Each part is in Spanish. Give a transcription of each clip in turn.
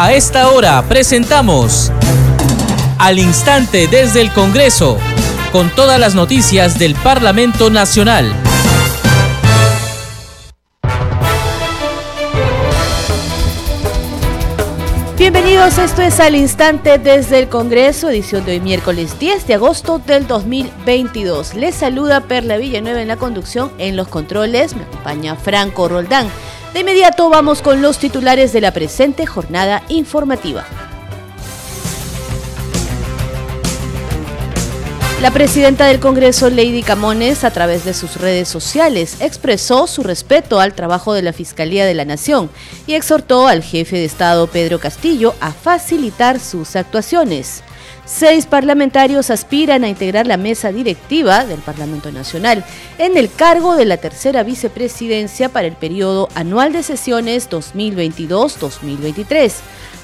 A esta hora presentamos Al Instante desde el Congreso, con todas las noticias del Parlamento Nacional. Bienvenidos, esto es Al Instante desde el Congreso, edición de hoy miércoles 10 de agosto del 2022. Les saluda Perla Villanueva en la conducción, en los controles me acompaña Franco Roldán. De inmediato vamos con los titulares de la presente jornada informativa. La presidenta del Congreso, Lady Camones, a través de sus redes sociales, expresó su respeto al trabajo de la Fiscalía de la Nación y exhortó al jefe de Estado, Pedro Castillo, a facilitar sus actuaciones. Seis parlamentarios aspiran a integrar la mesa directiva del Parlamento Nacional en el cargo de la tercera vicepresidencia para el periodo anual de sesiones 2022-2023.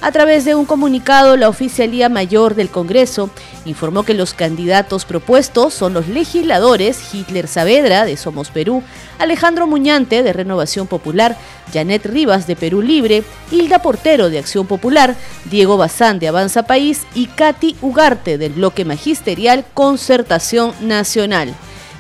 A través de un comunicado, la Oficialía Mayor del Congreso informó que los candidatos propuestos son los legisladores Hitler Saavedra de Somos Perú, Alejandro Muñante de Renovación Popular, Janet Rivas de Perú Libre, Hilda Portero de Acción Popular, Diego Bazán de Avanza País y Katy Ugarte del Bloque Magisterial Concertación Nacional.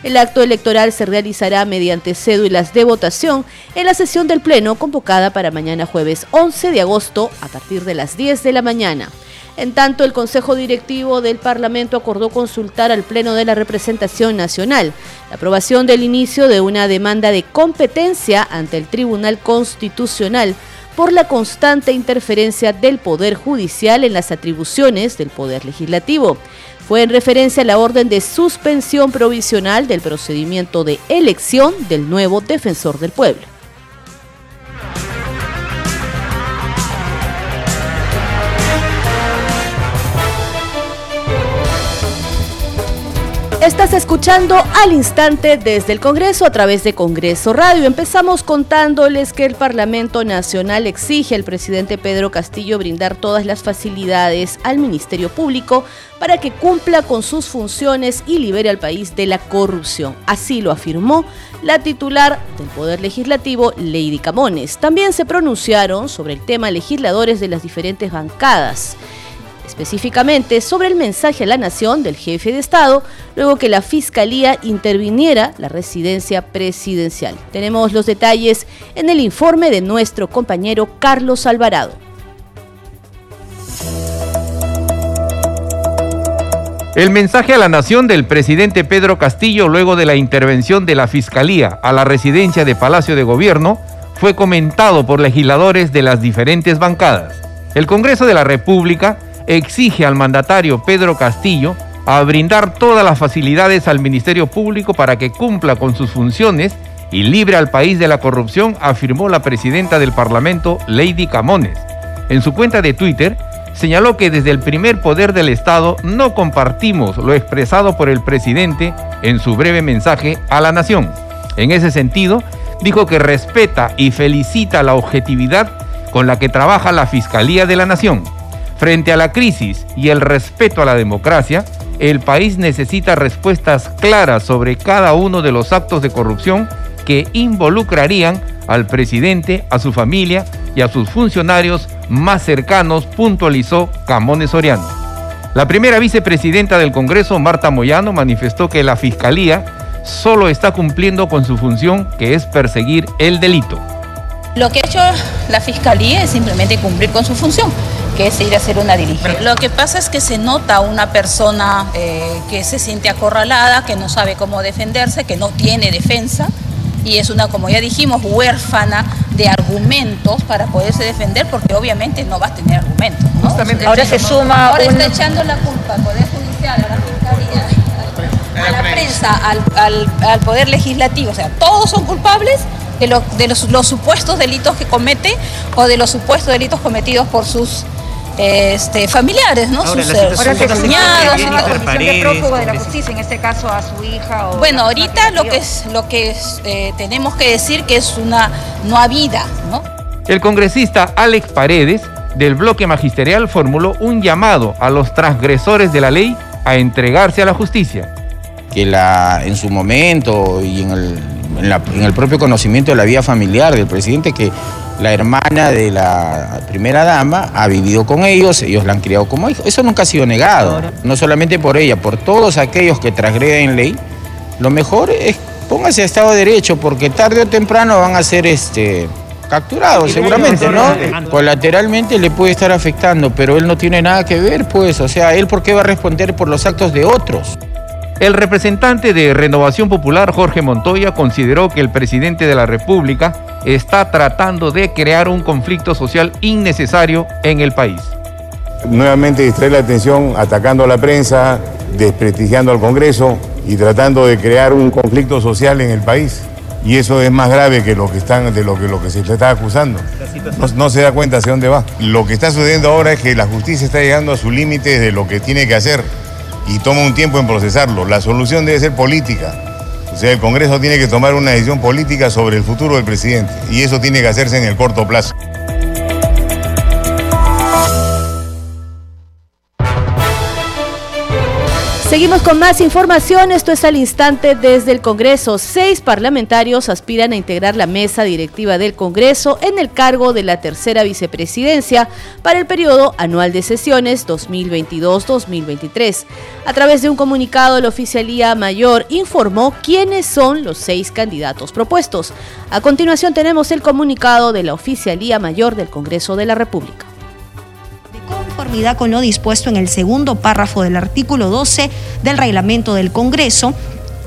El acto electoral se realizará mediante cédulas de votación en la sesión del Pleno convocada para mañana jueves 11 de agosto a partir de las 10 de la mañana. En tanto, el Consejo Directivo del Parlamento acordó consultar al Pleno de la Representación Nacional la aprobación del inicio de una demanda de competencia ante el Tribunal Constitucional por la constante interferencia del Poder Judicial en las atribuciones del Poder Legislativo fue en referencia a la orden de suspensión provisional del procedimiento de elección del nuevo defensor del pueblo. Estás escuchando al instante desde el Congreso a través de Congreso Radio. Empezamos contándoles que el Parlamento Nacional exige al presidente Pedro Castillo brindar todas las facilidades al Ministerio Público para que cumpla con sus funciones y libere al país de la corrupción. Así lo afirmó la titular del Poder Legislativo, Lady Camones. También se pronunciaron sobre el tema legisladores de las diferentes bancadas específicamente sobre el mensaje a la nación del jefe de Estado, luego que la Fiscalía interviniera la residencia presidencial. Tenemos los detalles en el informe de nuestro compañero Carlos Alvarado. El mensaje a la nación del presidente Pedro Castillo luego de la intervención de la Fiscalía a la residencia de Palacio de Gobierno fue comentado por legisladores de las diferentes bancadas. El Congreso de la República exige al mandatario Pedro Castillo a brindar todas las facilidades al Ministerio Público para que cumpla con sus funciones y libre al país de la corrupción, afirmó la presidenta del Parlamento, Lady Camones. En su cuenta de Twitter, señaló que desde el primer poder del Estado no compartimos lo expresado por el presidente en su breve mensaje a la nación. En ese sentido, dijo que respeta y felicita la objetividad con la que trabaja la Fiscalía de la Nación Frente a la crisis y el respeto a la democracia, el país necesita respuestas claras sobre cada uno de los actos de corrupción que involucrarían al presidente, a su familia y a sus funcionarios más cercanos, puntualizó Camones Soriano. La primera vicepresidenta del Congreso, Marta Moyano, manifestó que la Fiscalía solo está cumpliendo con su función, que es perseguir el delito. Lo que ha hecho la Fiscalía es simplemente cumplir con su función que es ir a hacer una diligencia. Lo que pasa es que se nota una persona eh, que se siente acorralada, que no sabe cómo defenderse, que no tiene defensa y es una, como ya dijimos, huérfana de argumentos para poderse defender, porque obviamente no va a tener argumentos. ahora se suma. Ahora está echando la culpa al Poder Judicial, a la Fiscalía, a la prensa, al, Poder Legislativo. O sea, todos son culpables de, de los, los, supuestos delitos que comete o de los supuestos delitos cometidos por sus este, familiares, ¿no? Ahora, Sus ahora se cuñados, de prófugo de la justicia, en este caso a su hija. O bueno, ahorita lo que es, lo que eh, tenemos que decir que es una no habida, ¿no? El congresista Alex Paredes del bloque magisterial formuló un llamado a los transgresores de la ley a entregarse a la justicia. Que la, en su momento y en el, en el propio conocimiento de la vida familiar del presidente, que la hermana de la primera dama ha vivido con ellos, ellos la han criado como hijos. Eso nunca ha sido negado, no solamente por ella, por todos aquellos que transgreden ley. Lo mejor es póngase a Estado de Derecho, porque tarde o temprano van a ser este, capturados, seguramente, ¿no? Colateralmente le puede estar afectando, pero él no tiene nada que ver, pues, o sea, él por qué va a responder por los actos de otros. El representante de Renovación Popular, Jorge Montoya, consideró que el presidente de la República está tratando de crear un conflicto social innecesario en el país. Nuevamente distrae la atención atacando a la prensa, desprestigiando al Congreso y tratando de crear un conflicto social en el país. Y eso es más grave que lo que están, de lo que, lo que se está acusando. No, no, se da cuenta hacia dónde va. Lo que está sucediendo ahora es que la justicia está llegando a su límite de lo que tiene que hacer y toma un tiempo en procesarlo. La solución debe ser política. O sea, el Congreso tiene que tomar una decisión política sobre el futuro del presidente y eso tiene que hacerse en el corto plazo. Seguimos con más información. Esto es al instante desde el Congreso. Seis parlamentarios aspiran a integrar la mesa directiva del Congreso en el cargo de la tercera vicepresidencia para el periodo anual de sesiones 2022-2023. A través de un comunicado, la Oficialía Mayor informó quiénes son los seis candidatos propuestos. A continuación tenemos el comunicado de la Oficialía Mayor del Congreso de la República con lo dispuesto en el segundo párrafo del artículo 12 del reglamento del Congreso,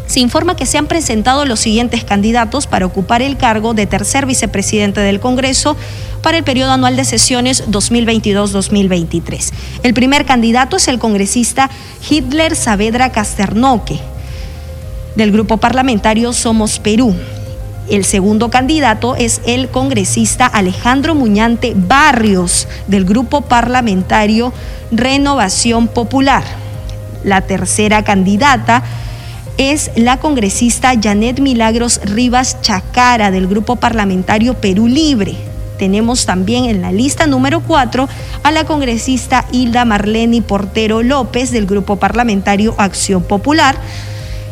se informa que se han presentado los siguientes candidatos para ocupar el cargo de tercer vicepresidente del Congreso para el periodo anual de sesiones 2022-2023. El primer candidato es el congresista Hitler Saavedra Casternoque, del grupo parlamentario Somos Perú. El segundo candidato es el congresista Alejandro Muñante Barrios del grupo parlamentario Renovación Popular. La tercera candidata es la congresista Janet Milagros Rivas Chacara del grupo parlamentario Perú Libre. Tenemos también en la lista número cuatro a la congresista Hilda Marleni Portero López del grupo parlamentario Acción Popular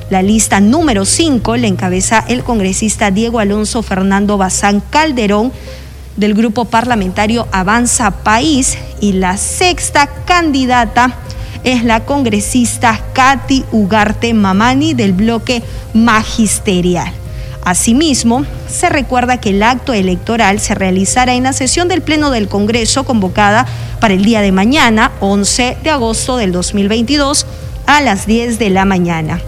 la lista número 5 le encabeza el congresista Diego Alonso Fernando Bazán Calderón del grupo parlamentario Avanza País y la sexta candidata es la congresista Katy Ugarte Mamani del bloque magisterial. Asimismo, se recuerda que el acto electoral se realizará en la sesión del Pleno del Congreso convocada para el día de mañana, 11 de agosto del 2022, a las 10 de la mañana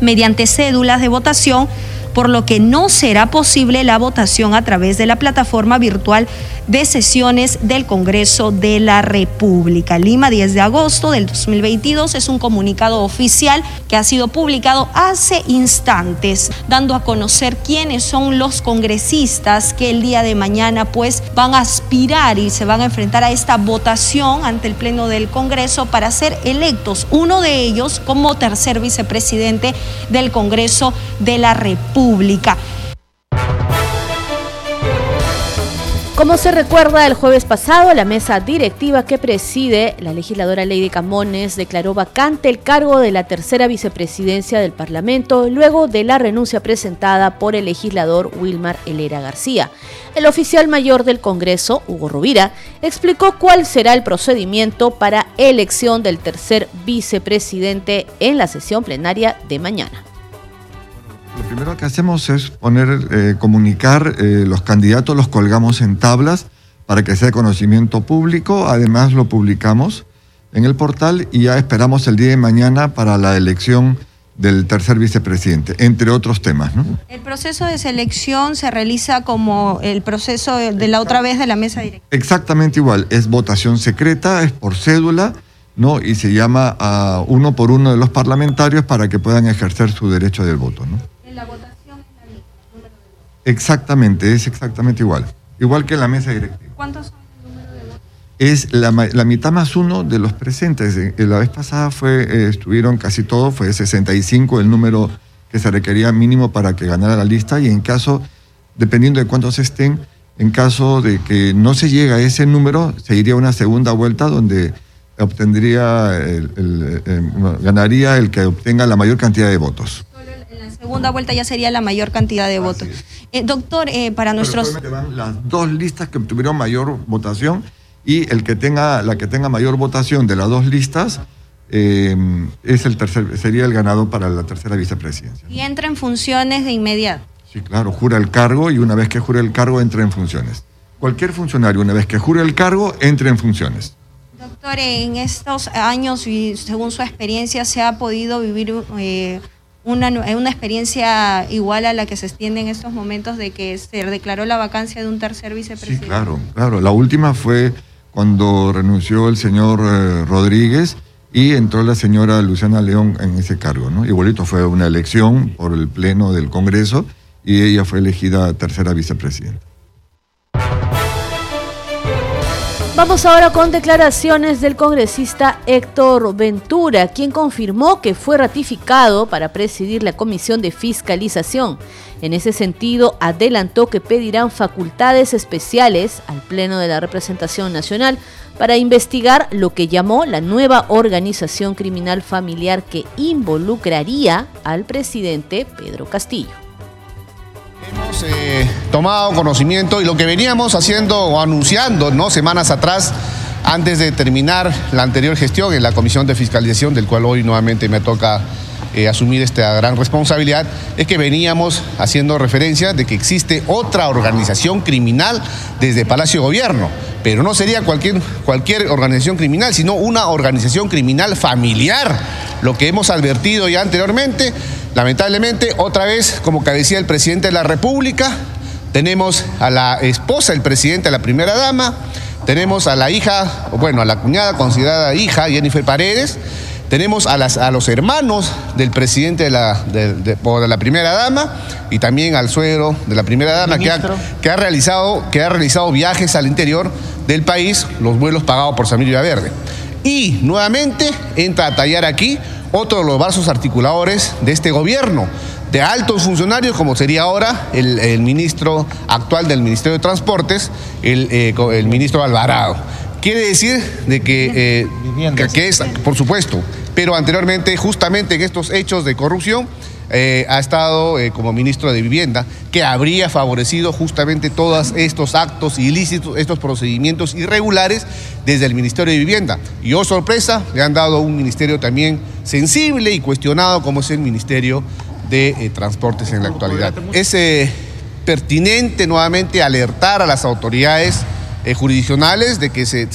mediante cédulas de votación, por lo que no será posible la votación a través de la plataforma virtual de sesiones del Congreso de la República. Lima, 10 de agosto del 2022, es un comunicado oficial que ha sido publicado hace instantes, dando a conocer quiénes son los congresistas que el día de mañana pues van a aspirar y se van a enfrentar a esta votación ante el Pleno del Congreso para ser electos, uno de ellos como tercer vicepresidente del Congreso de la República. Como se recuerda, el jueves pasado la mesa directiva que preside la legisladora Lady Camones declaró vacante el cargo de la tercera vicepresidencia del Parlamento luego de la renuncia presentada por el legislador Wilmar Helera García. El oficial mayor del Congreso, Hugo Rovira, explicó cuál será el procedimiento para elección del tercer vicepresidente en la sesión plenaria de mañana. Lo primero que hacemos es poner, eh, comunicar eh, los candidatos, los colgamos en tablas para que sea de conocimiento público. Además lo publicamos en el portal y ya esperamos el día de mañana para la elección del tercer vicepresidente, entre otros temas. ¿no? El proceso de selección se realiza como el proceso de la otra vez de la mesa directa. Exactamente igual, es votación secreta, es por cédula. ¿no? y se llama a uno por uno de los parlamentarios para que puedan ejercer su derecho del voto. ¿no? la votación es la misma, número de Exactamente, es exactamente igual. Igual que la mesa directiva. ¿Cuántos son el número de votos? Es la, la, mitad más uno de los presentes. Eh, la vez pasada fue, eh, estuvieron casi todos, fue 65 el número que se requería mínimo para que ganara la lista y en caso, dependiendo de cuántos estén, en caso de que no se llegue a ese número, se iría a una segunda vuelta donde obtendría, el, el, el, ganaría el que obtenga la mayor cantidad de votos. ¿Solo en la segunda vuelta ya sería la mayor cantidad de votos. Eh, doctor, eh, para nuestros... Van las dos listas que tuvieron mayor votación y el que tenga, la que tenga mayor votación de las dos listas eh, es el tercer, sería el ganador para la tercera vicepresidencia. Y entra en funciones de inmediato. Sí, claro, jura el cargo y una vez que jure el cargo entra en funciones. Cualquier funcionario, una vez que jure el cargo, entra en funciones. Doctor, en estos años y según su experiencia, ¿se ha podido vivir eh, una, una experiencia igual a la que se extiende en estos momentos de que se declaró la vacancia de un tercer vicepresidente? Sí, claro, claro. La última fue cuando renunció el señor eh, Rodríguez y entró la señora Luciana León en ese cargo, ¿no? Igualito fue una elección por el Pleno del Congreso y ella fue elegida tercera vicepresidenta. Vamos ahora con declaraciones del congresista Héctor Ventura, quien confirmó que fue ratificado para presidir la Comisión de Fiscalización. En ese sentido, adelantó que pedirán facultades especiales al Pleno de la Representación Nacional para investigar lo que llamó la nueva organización criminal familiar que involucraría al presidente Pedro Castillo. Hemos eh, tomado conocimiento y lo que veníamos haciendo o anunciando ¿no? semanas atrás, antes de terminar la anterior gestión en la Comisión de Fiscalización, del cual hoy nuevamente me toca eh, asumir esta gran responsabilidad, es que veníamos haciendo referencia de que existe otra organización criminal desde Palacio de Gobierno, pero no sería cualquier, cualquier organización criminal, sino una organización criminal familiar, lo que hemos advertido ya anteriormente. Lamentablemente, otra vez, como que decía el presidente de la República, tenemos a la esposa del presidente, a la primera dama, tenemos a la hija, bueno, a la cuñada considerada hija, Jennifer Paredes, tenemos a, las, a los hermanos del presidente de la, de, la primera dama y también al suegro de la primera dama que ha, que ha, realizado, que ha realizado viajes al interior del país, los vuelos pagados por Samir Verde. Y nuevamente entra a tallar aquí otro de los vasos articuladores de este gobierno, de altos funcionarios, como sería ahora el, ministro actual del Ministerio de Transportes, el, eh, el ministro Alvarado. Quiere decir de que, eh, que, es, por supuesto, pero anteriormente, justamente en estos hechos de corrupción, eh, ha estado eh, como ministro de Vivienda, que habría favorecido justamente todos estos actos ilícitos, estos procedimientos irregulares desde el Ministerio de Vivienda. Y oh sorpresa, le han dado un ministerio también sensible y cuestionado como es el Ministerio de Transportes en la actualidad. Es pertinente nuevamente alertar a las autoridades eh, jurisdiccionales de que se,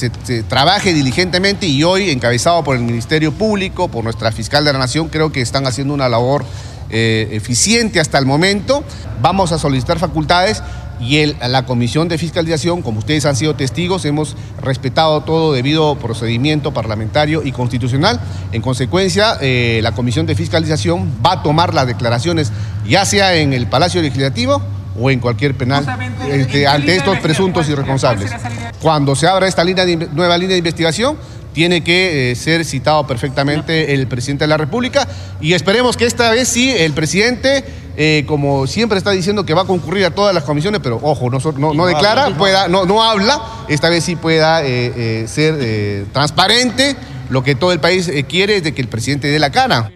trabaje diligentemente y hoy, encabezado por el Ministerio Público, por nuestra fiscal de la Nación, creo que están haciendo una labor eh, eficiente hasta el momento. Vamos a solicitar facultades y la Comisión de Fiscalización, como ustedes han sido testigos, hemos respetado todo debido procedimiento parlamentario y constitucional. En consecuencia, eh, la Comisión de Fiscalización va a tomar las declaraciones, ya sea en el Palacio Legislativo o en cualquier penal este, ante estos presuntos irresponsables. Cuando se abra esta línea nueva línea de investigación, tiene que eh, ser citado perfectamente el presidente de la República y esperemos que esta vez sí el presidente, eh, como siempre está diciendo que va a concurrir a todas las comisiones, pero ojo, no, no, declara, pueda, no, no habla, esta vez sí pueda eh, ser transparente. Lo que todo el país quiere es de que el presidente dé la cara.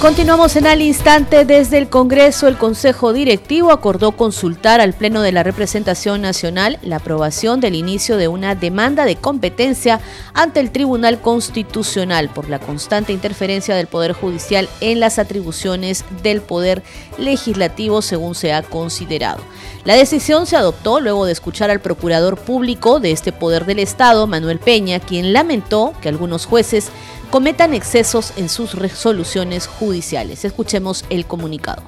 Continuamos en al instante desde el Congreso. El Consejo Directivo acordó consultar al Pleno de la Representación Nacional la aprobación del inicio de una demanda de competencia ante el Tribunal Constitucional por la constante interferencia del Poder Judicial en las atribuciones del Poder Legislativo, según se ha considerado. La decisión se adoptó luego de escuchar al Procurador Público de este Poder del Estado, Manuel Peña, quien lamentó que algunos jueces cometan excesos en sus resoluciones judiciales. Escuchemos el comunicado.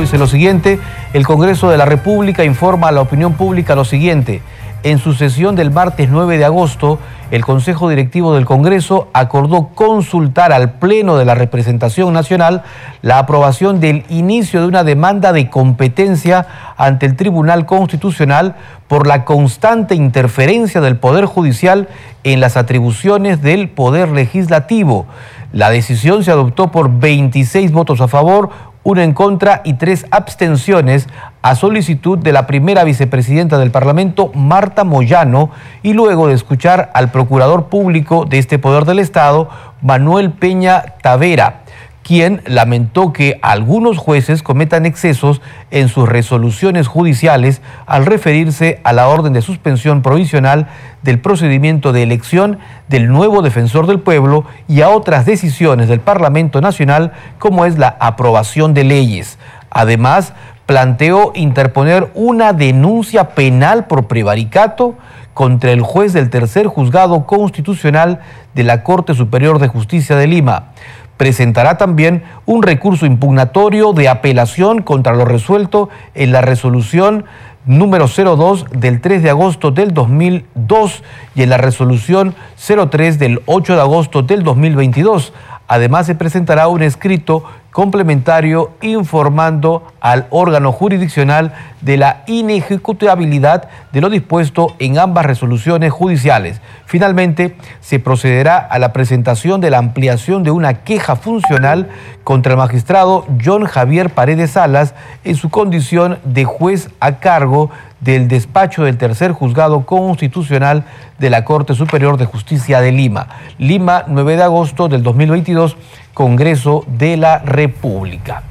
Dice lo siguiente, el Congreso de la República informa a la opinión pública lo siguiente. En su sesión del martes 9 de agosto, el Consejo Directivo del Congreso acordó consultar al Pleno de la Representación Nacional la aprobación del inicio de una demanda de competencia ante el Tribunal Constitucional por la constante interferencia del Poder Judicial en las atribuciones del Poder Legislativo. La decisión se adoptó por 26 votos a favor, uno en contra y tres abstenciones a solicitud de la primera vicepresidenta del Parlamento, Marta Moyano, y luego de escuchar al procurador público de este Poder del Estado, Manuel Peña Tavera quien lamentó que algunos jueces cometan excesos en sus resoluciones judiciales al referirse a la orden de suspensión provisional del procedimiento de elección del nuevo defensor del pueblo y a otras decisiones del Parlamento Nacional como es la aprobación de leyes. Además, planteó interponer una denuncia penal por prevaricato contra el juez del tercer juzgado constitucional de la Corte Superior de Justicia de Lima presentará también un recurso impugnatorio de apelación contra lo resuelto en la resolución número 02 del 3 de agosto del 2002 y en la resolución 03 del 8 de agosto del 2022. Además se presentará un escrito complementario informando al órgano jurisdiccional de la inejecutabilidad de lo dispuesto en ambas resoluciones judiciales. Finalmente, se procederá a la presentación de la ampliación de una queja funcional contra el magistrado John Javier Paredes Salas en su condición de juez a cargo del despacho del tercer juzgado constitucional de la Corte Superior de Justicia de Lima. Lima, 9 de agosto del 2022 Congreso de la República.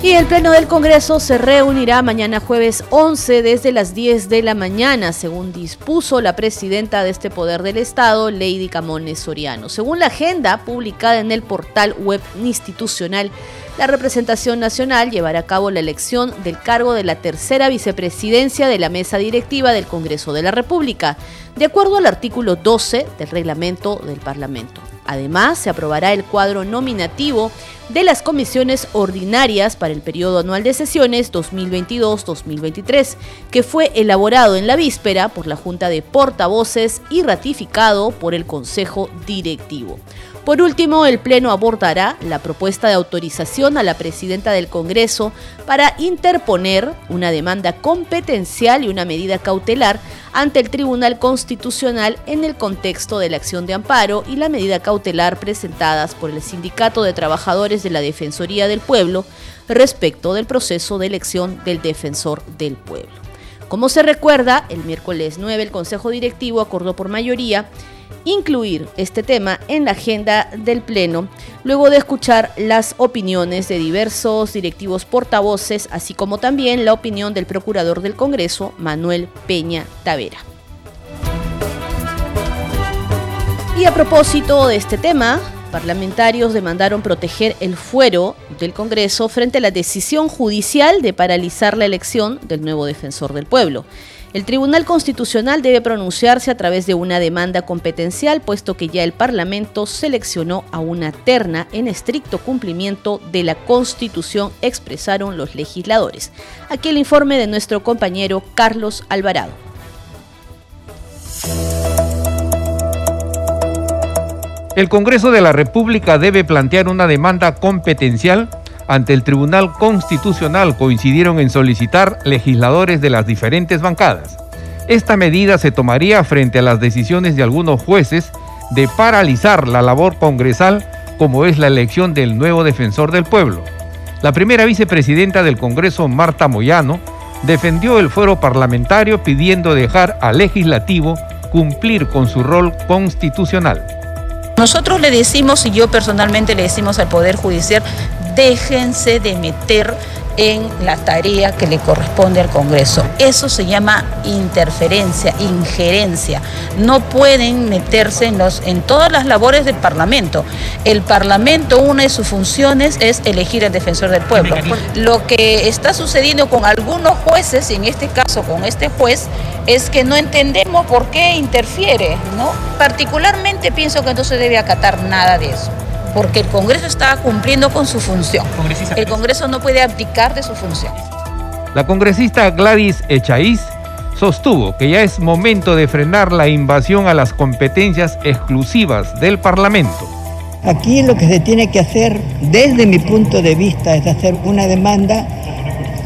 Y el Pleno del Congreso se reunirá mañana jueves 11 desde las 10 de la mañana, según dispuso la presidenta de este Poder del Estado, Lady Camones Soriano. Según la agenda publicada en el portal web institucional, la representación nacional llevará a cabo la elección del cargo de la tercera vicepresidencia de la mesa directiva del Congreso de la República, de acuerdo al artículo 12 del reglamento del Parlamento. Además, se aprobará el cuadro nominativo de las comisiones ordinarias para el periodo anual de sesiones 2022-2023, que fue elaborado en la víspera por la Junta de Portavoces y ratificado por el Consejo Directivo. Por último, el Pleno abordará la propuesta de autorización a la presidenta del Congreso para interponer una demanda competencial y una medida cautelar ante el Tribunal Constitucional en el contexto de la acción de amparo y la medida cautelar presentadas por el Sindicato de Trabajadores de la Defensoría del Pueblo respecto del proceso de elección del Defensor del Pueblo. Como se recuerda, el miércoles 9 el Consejo Directivo acordó por mayoría incluir este tema en la agenda del Pleno, luego de escuchar las opiniones de diversos directivos portavoces, así como también la opinión del Procurador del Congreso, Manuel Peña Tavera. Y a propósito de este tema, parlamentarios demandaron proteger el fuero del Congreso frente a la decisión judicial de paralizar la elección del nuevo defensor del pueblo. El Tribunal Constitucional debe pronunciarse a través de una demanda competencial, puesto que ya el Parlamento seleccionó a una terna en estricto cumplimiento de la Constitución, expresaron los legisladores. Aquí el informe de nuestro compañero Carlos Alvarado. El Congreso de la República debe plantear una demanda competencial ante el Tribunal Constitucional coincidieron en solicitar legisladores de las diferentes bancadas. Esta medida se tomaría frente a las decisiones de algunos jueces de paralizar la labor congresal como es la elección del nuevo defensor del pueblo. La primera vicepresidenta del Congreso, Marta Moyano, defendió el fuero parlamentario pidiendo dejar al legislativo cumplir con su rol constitucional. Nosotros le decimos, y yo personalmente le decimos al Poder Judicial, déjense de meter en la tarea que le corresponde al Congreso. Eso se llama interferencia, injerencia. No pueden meterse en, los, en todas las labores del Parlamento. El Parlamento, una de sus funciones es elegir al defensor del pueblo. Lo que está sucediendo con algunos jueces, y en este caso con este juez, es que no entendemos por qué interfiere, ¿no? Particularmente pienso que no se debe acatar nada de eso porque el Congreso está cumpliendo con su función. El Congreso no puede abdicar de su función. La congresista Gladys Echaíz sostuvo que ya es momento de frenar la invasión a las competencias exclusivas del Parlamento. Aquí lo que se tiene que hacer, desde mi punto de vista, es hacer una demanda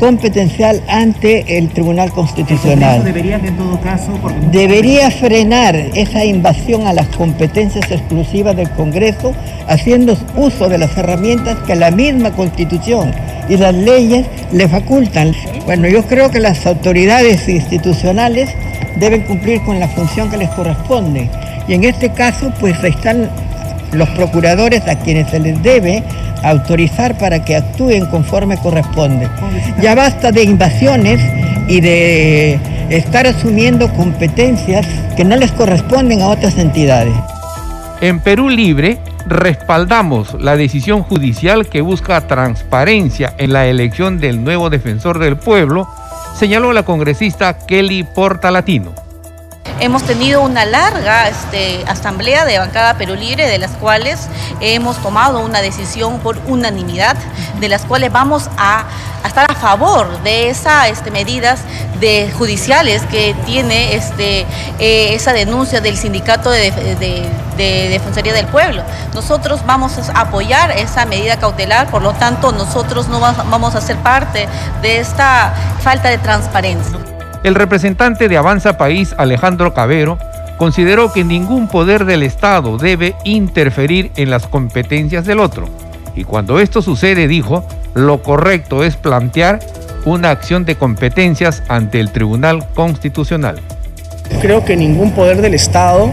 competencial ante el Tribunal Constitucional. Debería, en todo caso, debería frenar esa invasión a las competencias exclusivas del Congreso, haciendo uso de las herramientas que la misma Constitución y las leyes le facultan. Bueno, yo creo que las autoridades institucionales deben cumplir con la función que les corresponde. Y en este caso, pues están los procuradores a quienes se les debe autorizar para que actúen conforme corresponde. Ya basta de invasiones y de estar asumiendo competencias que no les corresponden a otras entidades. En Perú Libre respaldamos la decisión judicial que busca transparencia en la elección del nuevo defensor del pueblo, señaló la congresista Kelly Portalatino. Hemos tenido una larga este, asamblea de bancada Perú Libre, de las cuales hemos tomado una decisión por unanimidad, de las cuales vamos a, estar a favor de esas este, medidas judiciales que tiene este, eh, esa denuncia del sindicato de, de Defensoría del Pueblo. Nosotros vamos a apoyar esa medida cautelar, por lo tanto nosotros no vamos a ser parte de esta falta de transparencia. El representante de Avanza País, Alejandro Cabero, consideró que ningún poder del Estado debe interferir en las competencias del otro. Y cuando esto sucede, dijo, lo correcto es plantear una acción de competencias ante el Tribunal Constitucional. Creo que ningún poder del Estado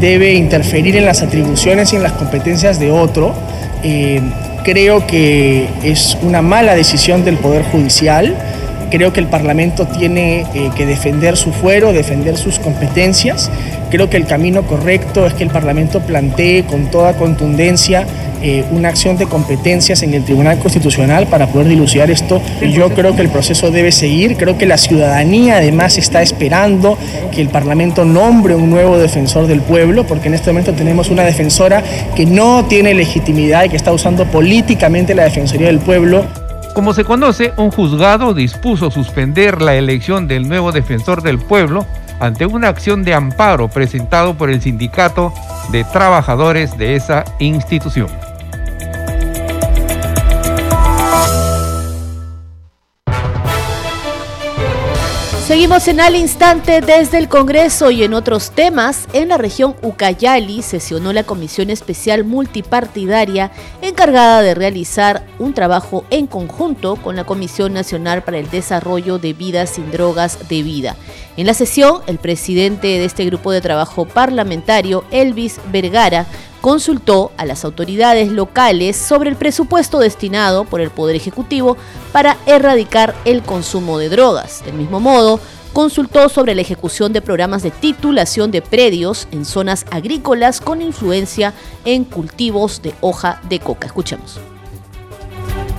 debe interferir en las atribuciones y en las competencias de otro. Eh, creo que es una mala decisión del Poder Judicial Creo que el Parlamento tiene eh, que defender su fuero, defender sus competencias. Creo que el camino correcto es que el Parlamento plantee con toda contundencia eh, una acción de competencias en el Tribunal Constitucional para poder dilucidar esto. Yo creo que el proceso debe seguir, creo que la ciudadanía además está esperando que el Parlamento nombre un nuevo defensor del pueblo, porque en este momento tenemos una defensora que no tiene legitimidad y que está usando políticamente la Defensoría del Pueblo. Como se conoce, un juzgado dispuso suspender la elección del nuevo defensor del pueblo ante una acción de amparo presentado por el sindicato de trabajadores de esa institución. Seguimos en al instante desde el Congreso y en otros temas. En la región Ucayali sesionó la Comisión Especial Multipartidaria encargada de realizar un trabajo en conjunto con la Comisión Nacional para el Desarrollo de Vidas sin Drogas de Vida. En la sesión, el presidente de este grupo de trabajo parlamentario, Elvis Vergara, consultó a las autoridades locales sobre el presupuesto destinado por el Poder Ejecutivo para erradicar el consumo de drogas. Del mismo modo, consultó sobre la ejecución de programas de titulación de predios en zonas agrícolas con influencia en cultivos de hoja de coca. Escuchemos.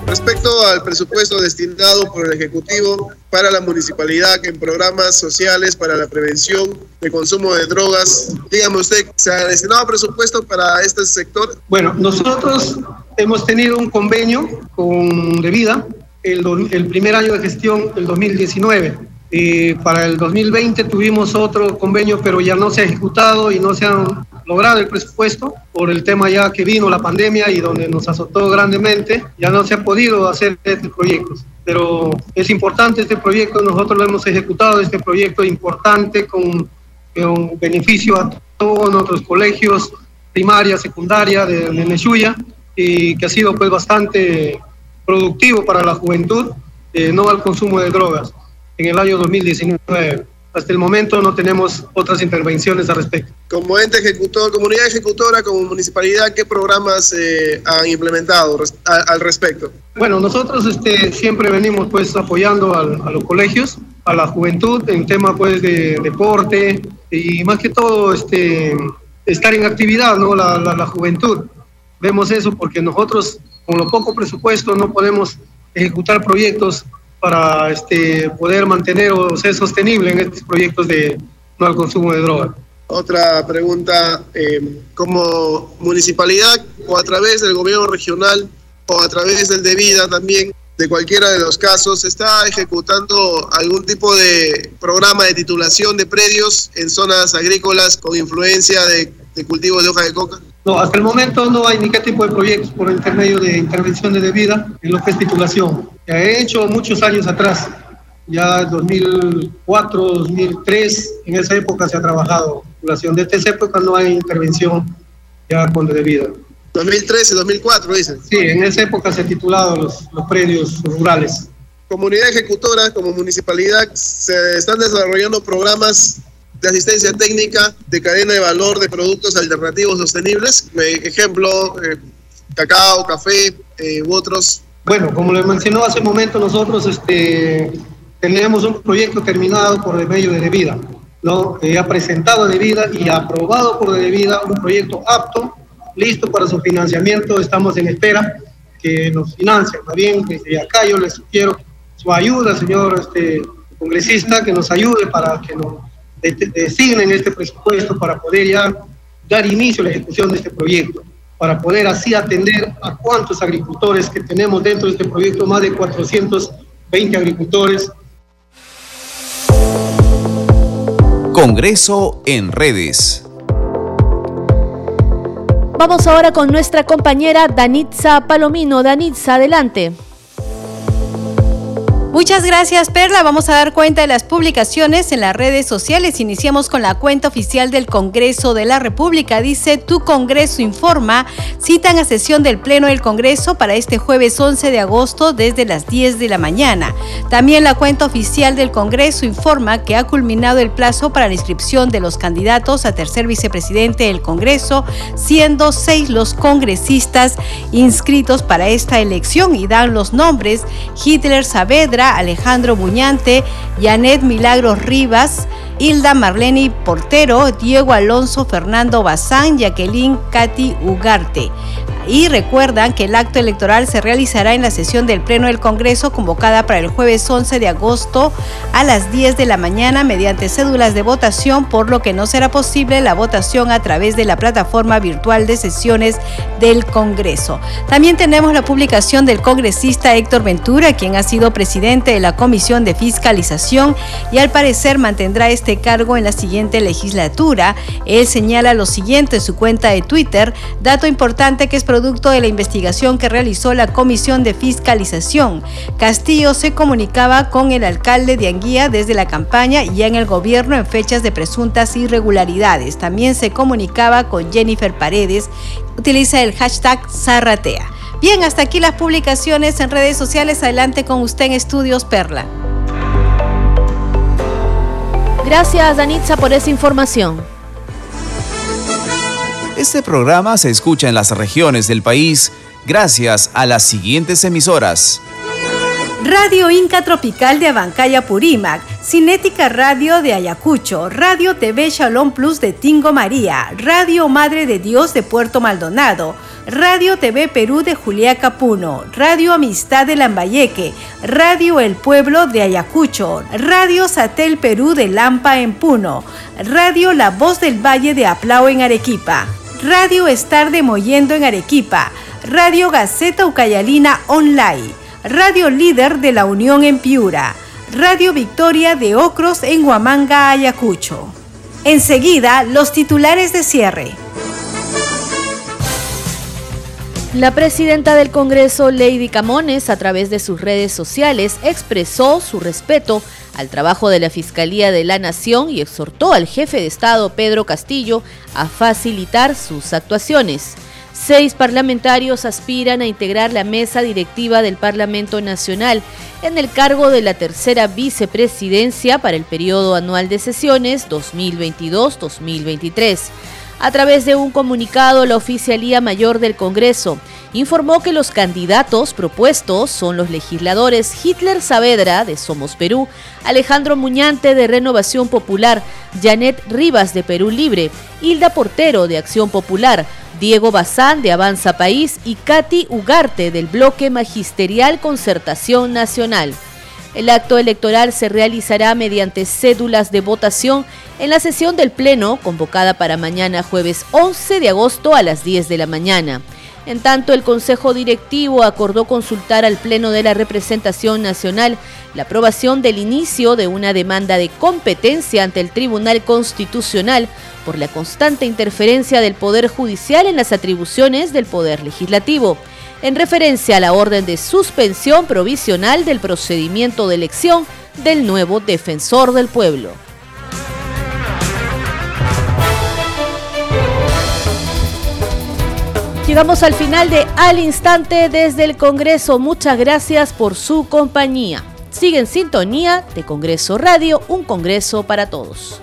Respecto al presupuesto destinado por el Ejecutivo para la municipalidad en programas sociales para la prevención de consumo de drogas, dígame usted, ¿se ha destinado presupuesto para este sector? Bueno, nosotros hemos tenido un convenio con Vida el, el primer año de gestión, el 2019. Eh, para el 2020 tuvimos otro convenio, pero ya no se ha ejecutado y no se han logrado el presupuesto por el tema ya que vino la pandemia y donde nos azotó grandemente, ya no se ha podido hacer este proyecto. Pero es importante este proyecto, nosotros lo hemos ejecutado, este proyecto importante con, con beneficio a todos nuestros colegios primaria, secundaria de, de y que ha sido pues bastante productivo para la juventud, eh, no al consumo de drogas en el año 2019. Hasta el momento no tenemos otras intervenciones al respecto. Como ente ejecutor, comunidad ejecutora, como municipalidad, ¿qué programas eh, han implementado al respecto? Bueno, nosotros este, siempre venimos pues apoyando a los colegios, a la juventud en tema pues de deporte y más que todo este, estar en actividad, ¿no? La, la, la juventud. Vemos eso porque nosotros con lo poco presupuesto no podemos ejecutar proyectos para este, poder mantener o ser sostenible en estos proyectos de no al consumo de droga. Otra pregunta, eh, como municipalidad o a través del gobierno regional o a través del de vida también, de cualquiera de los casos, ¿está ejecutando algún tipo de programa de titulación de predios en zonas agrícolas con influencia de, de cultivo de hoja de coca? No, hasta el momento no hay ni qué tipo de proyectos por intermedio de intervención de debida en lo que es titulación. Ya he hecho muchos años atrás, ya 2004, 2003, en esa época se ha trabajado titulación. Desde esa época no hay intervención ya con debida. 2013, 2004, dicen. Sí, en esa época se han titulado los, los predios rurales. Comunidad ejecutora, como municipalidad, se están desarrollando programas de asistencia técnica de cadena de valor de productos alternativos sostenibles. Ejemplo, eh, cacao, café eh, u otros. Bueno, como le mencionó hace un momento, nosotros este, tenemos un proyecto terminado por el medio de Debida, ¿no? que ha presentado Debida y aprobado por Debida un proyecto apto, listo para su financiamiento. Estamos en espera que nos financien. También desde acá yo les sugiero su ayuda, señor este, congresista, que nos ayude para que nos designen este presupuesto para poder ya dar inicio a la ejecución de este proyecto, para poder así atender a cuántos agricultores que tenemos dentro de este proyecto, más de 420 agricultores. Congreso en redes. Vamos ahora con nuestra compañera Danitza Palomino. Danitza, adelante. Muchas gracias Perla. Vamos a dar cuenta de las publicaciones en las redes sociales. Iniciamos con la cuenta oficial del Congreso de la República. Dice, tu Congreso informa, citan a sesión del Pleno del Congreso para este jueves 11 de agosto desde las 10 de la mañana. También la cuenta oficial del Congreso informa que ha culminado el plazo para la inscripción de los candidatos a tercer vicepresidente del Congreso, siendo seis los congresistas inscritos para esta elección y dan los nombres Hitler Saavedra, Alejandro Buñante, Janet Milagros Rivas, Hilda Marleni Portero, Diego Alonso Fernando Bazán, Jacqueline Katy Ugarte. Y recuerdan que el acto electoral se realizará en la sesión del Pleno del Congreso convocada para el jueves 11 de agosto a las 10 de la mañana mediante cédulas de votación, por lo que no será posible la votación a través de la plataforma virtual de sesiones del Congreso. También tenemos la publicación del congresista Héctor Ventura, quien ha sido presidente de la Comisión de Fiscalización y al parecer mantendrá este cargo en la siguiente legislatura. Él señala lo siguiente en su cuenta de Twitter, dato importante que es producto de la investigación que realizó la Comisión de Fiscalización. Castillo se comunicaba con el alcalde de Anguía desde la campaña y en el gobierno en fechas de presuntas irregularidades. También se comunicaba con Jennifer Paredes. Utiliza el hashtag Zarratea. Bien, hasta aquí las publicaciones en redes sociales. Adelante con usted en Estudios Perla. Gracias, Danitza, por esa información. Este programa se escucha en las regiones del país gracias a las siguientes emisoras. Radio Inca Tropical de Abancaya Purímac, Cinética Radio de Ayacucho, Radio TV Shalom Plus de Tingo María, Radio Madre de Dios de Puerto Maldonado, Radio TV Perú de Juliaca Puno, Radio Amistad de Lambayeque, Radio El Pueblo de Ayacucho, Radio Satel Perú de Lampa en Puno, Radio La Voz del Valle de Aplao en Arequipa. Radio Estar de Moyendo en Arequipa, Radio Gaceta Ucayalina Online, Radio Líder de la Unión en Piura, Radio Victoria de Ocros en Huamanga, Ayacucho. Enseguida, los titulares de cierre. La presidenta del Congreso, Lady Camones, a través de sus redes sociales, expresó su respeto al trabajo de la Fiscalía de la Nación y exhortó al jefe de Estado, Pedro Castillo, a facilitar sus actuaciones. Seis parlamentarios aspiran a integrar la mesa directiva del Parlamento Nacional en el cargo de la tercera vicepresidencia para el periodo anual de sesiones 2022-2023. A través de un comunicado, la Oficialía Mayor del Congreso informó que los candidatos propuestos son los legisladores Hitler Saavedra de Somos Perú, Alejandro Muñante de Renovación Popular, Janet Rivas de Perú Libre, Hilda Portero de Acción Popular, Diego Bazán de Avanza País y Katy Ugarte del Bloque Magisterial Concertación Nacional. El acto electoral se realizará mediante cédulas de votación en la sesión del Pleno convocada para mañana jueves 11 de agosto a las 10 de la mañana. En tanto, el Consejo Directivo acordó consultar al Pleno de la Representación Nacional la aprobación del inicio de una demanda de competencia ante el Tribunal Constitucional por la constante interferencia del Poder Judicial en las atribuciones del Poder Legislativo, en referencia a la orden de suspensión provisional del procedimiento de elección del nuevo defensor del pueblo. Llegamos al final de Al Instante desde el Congreso. Muchas gracias por su compañía. Sigue en sintonía de Congreso Radio, un Congreso para todos.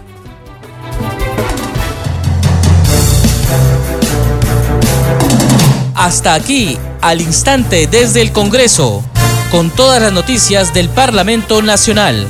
Hasta aquí, al instante desde el Congreso, con todas las noticias del Parlamento Nacional.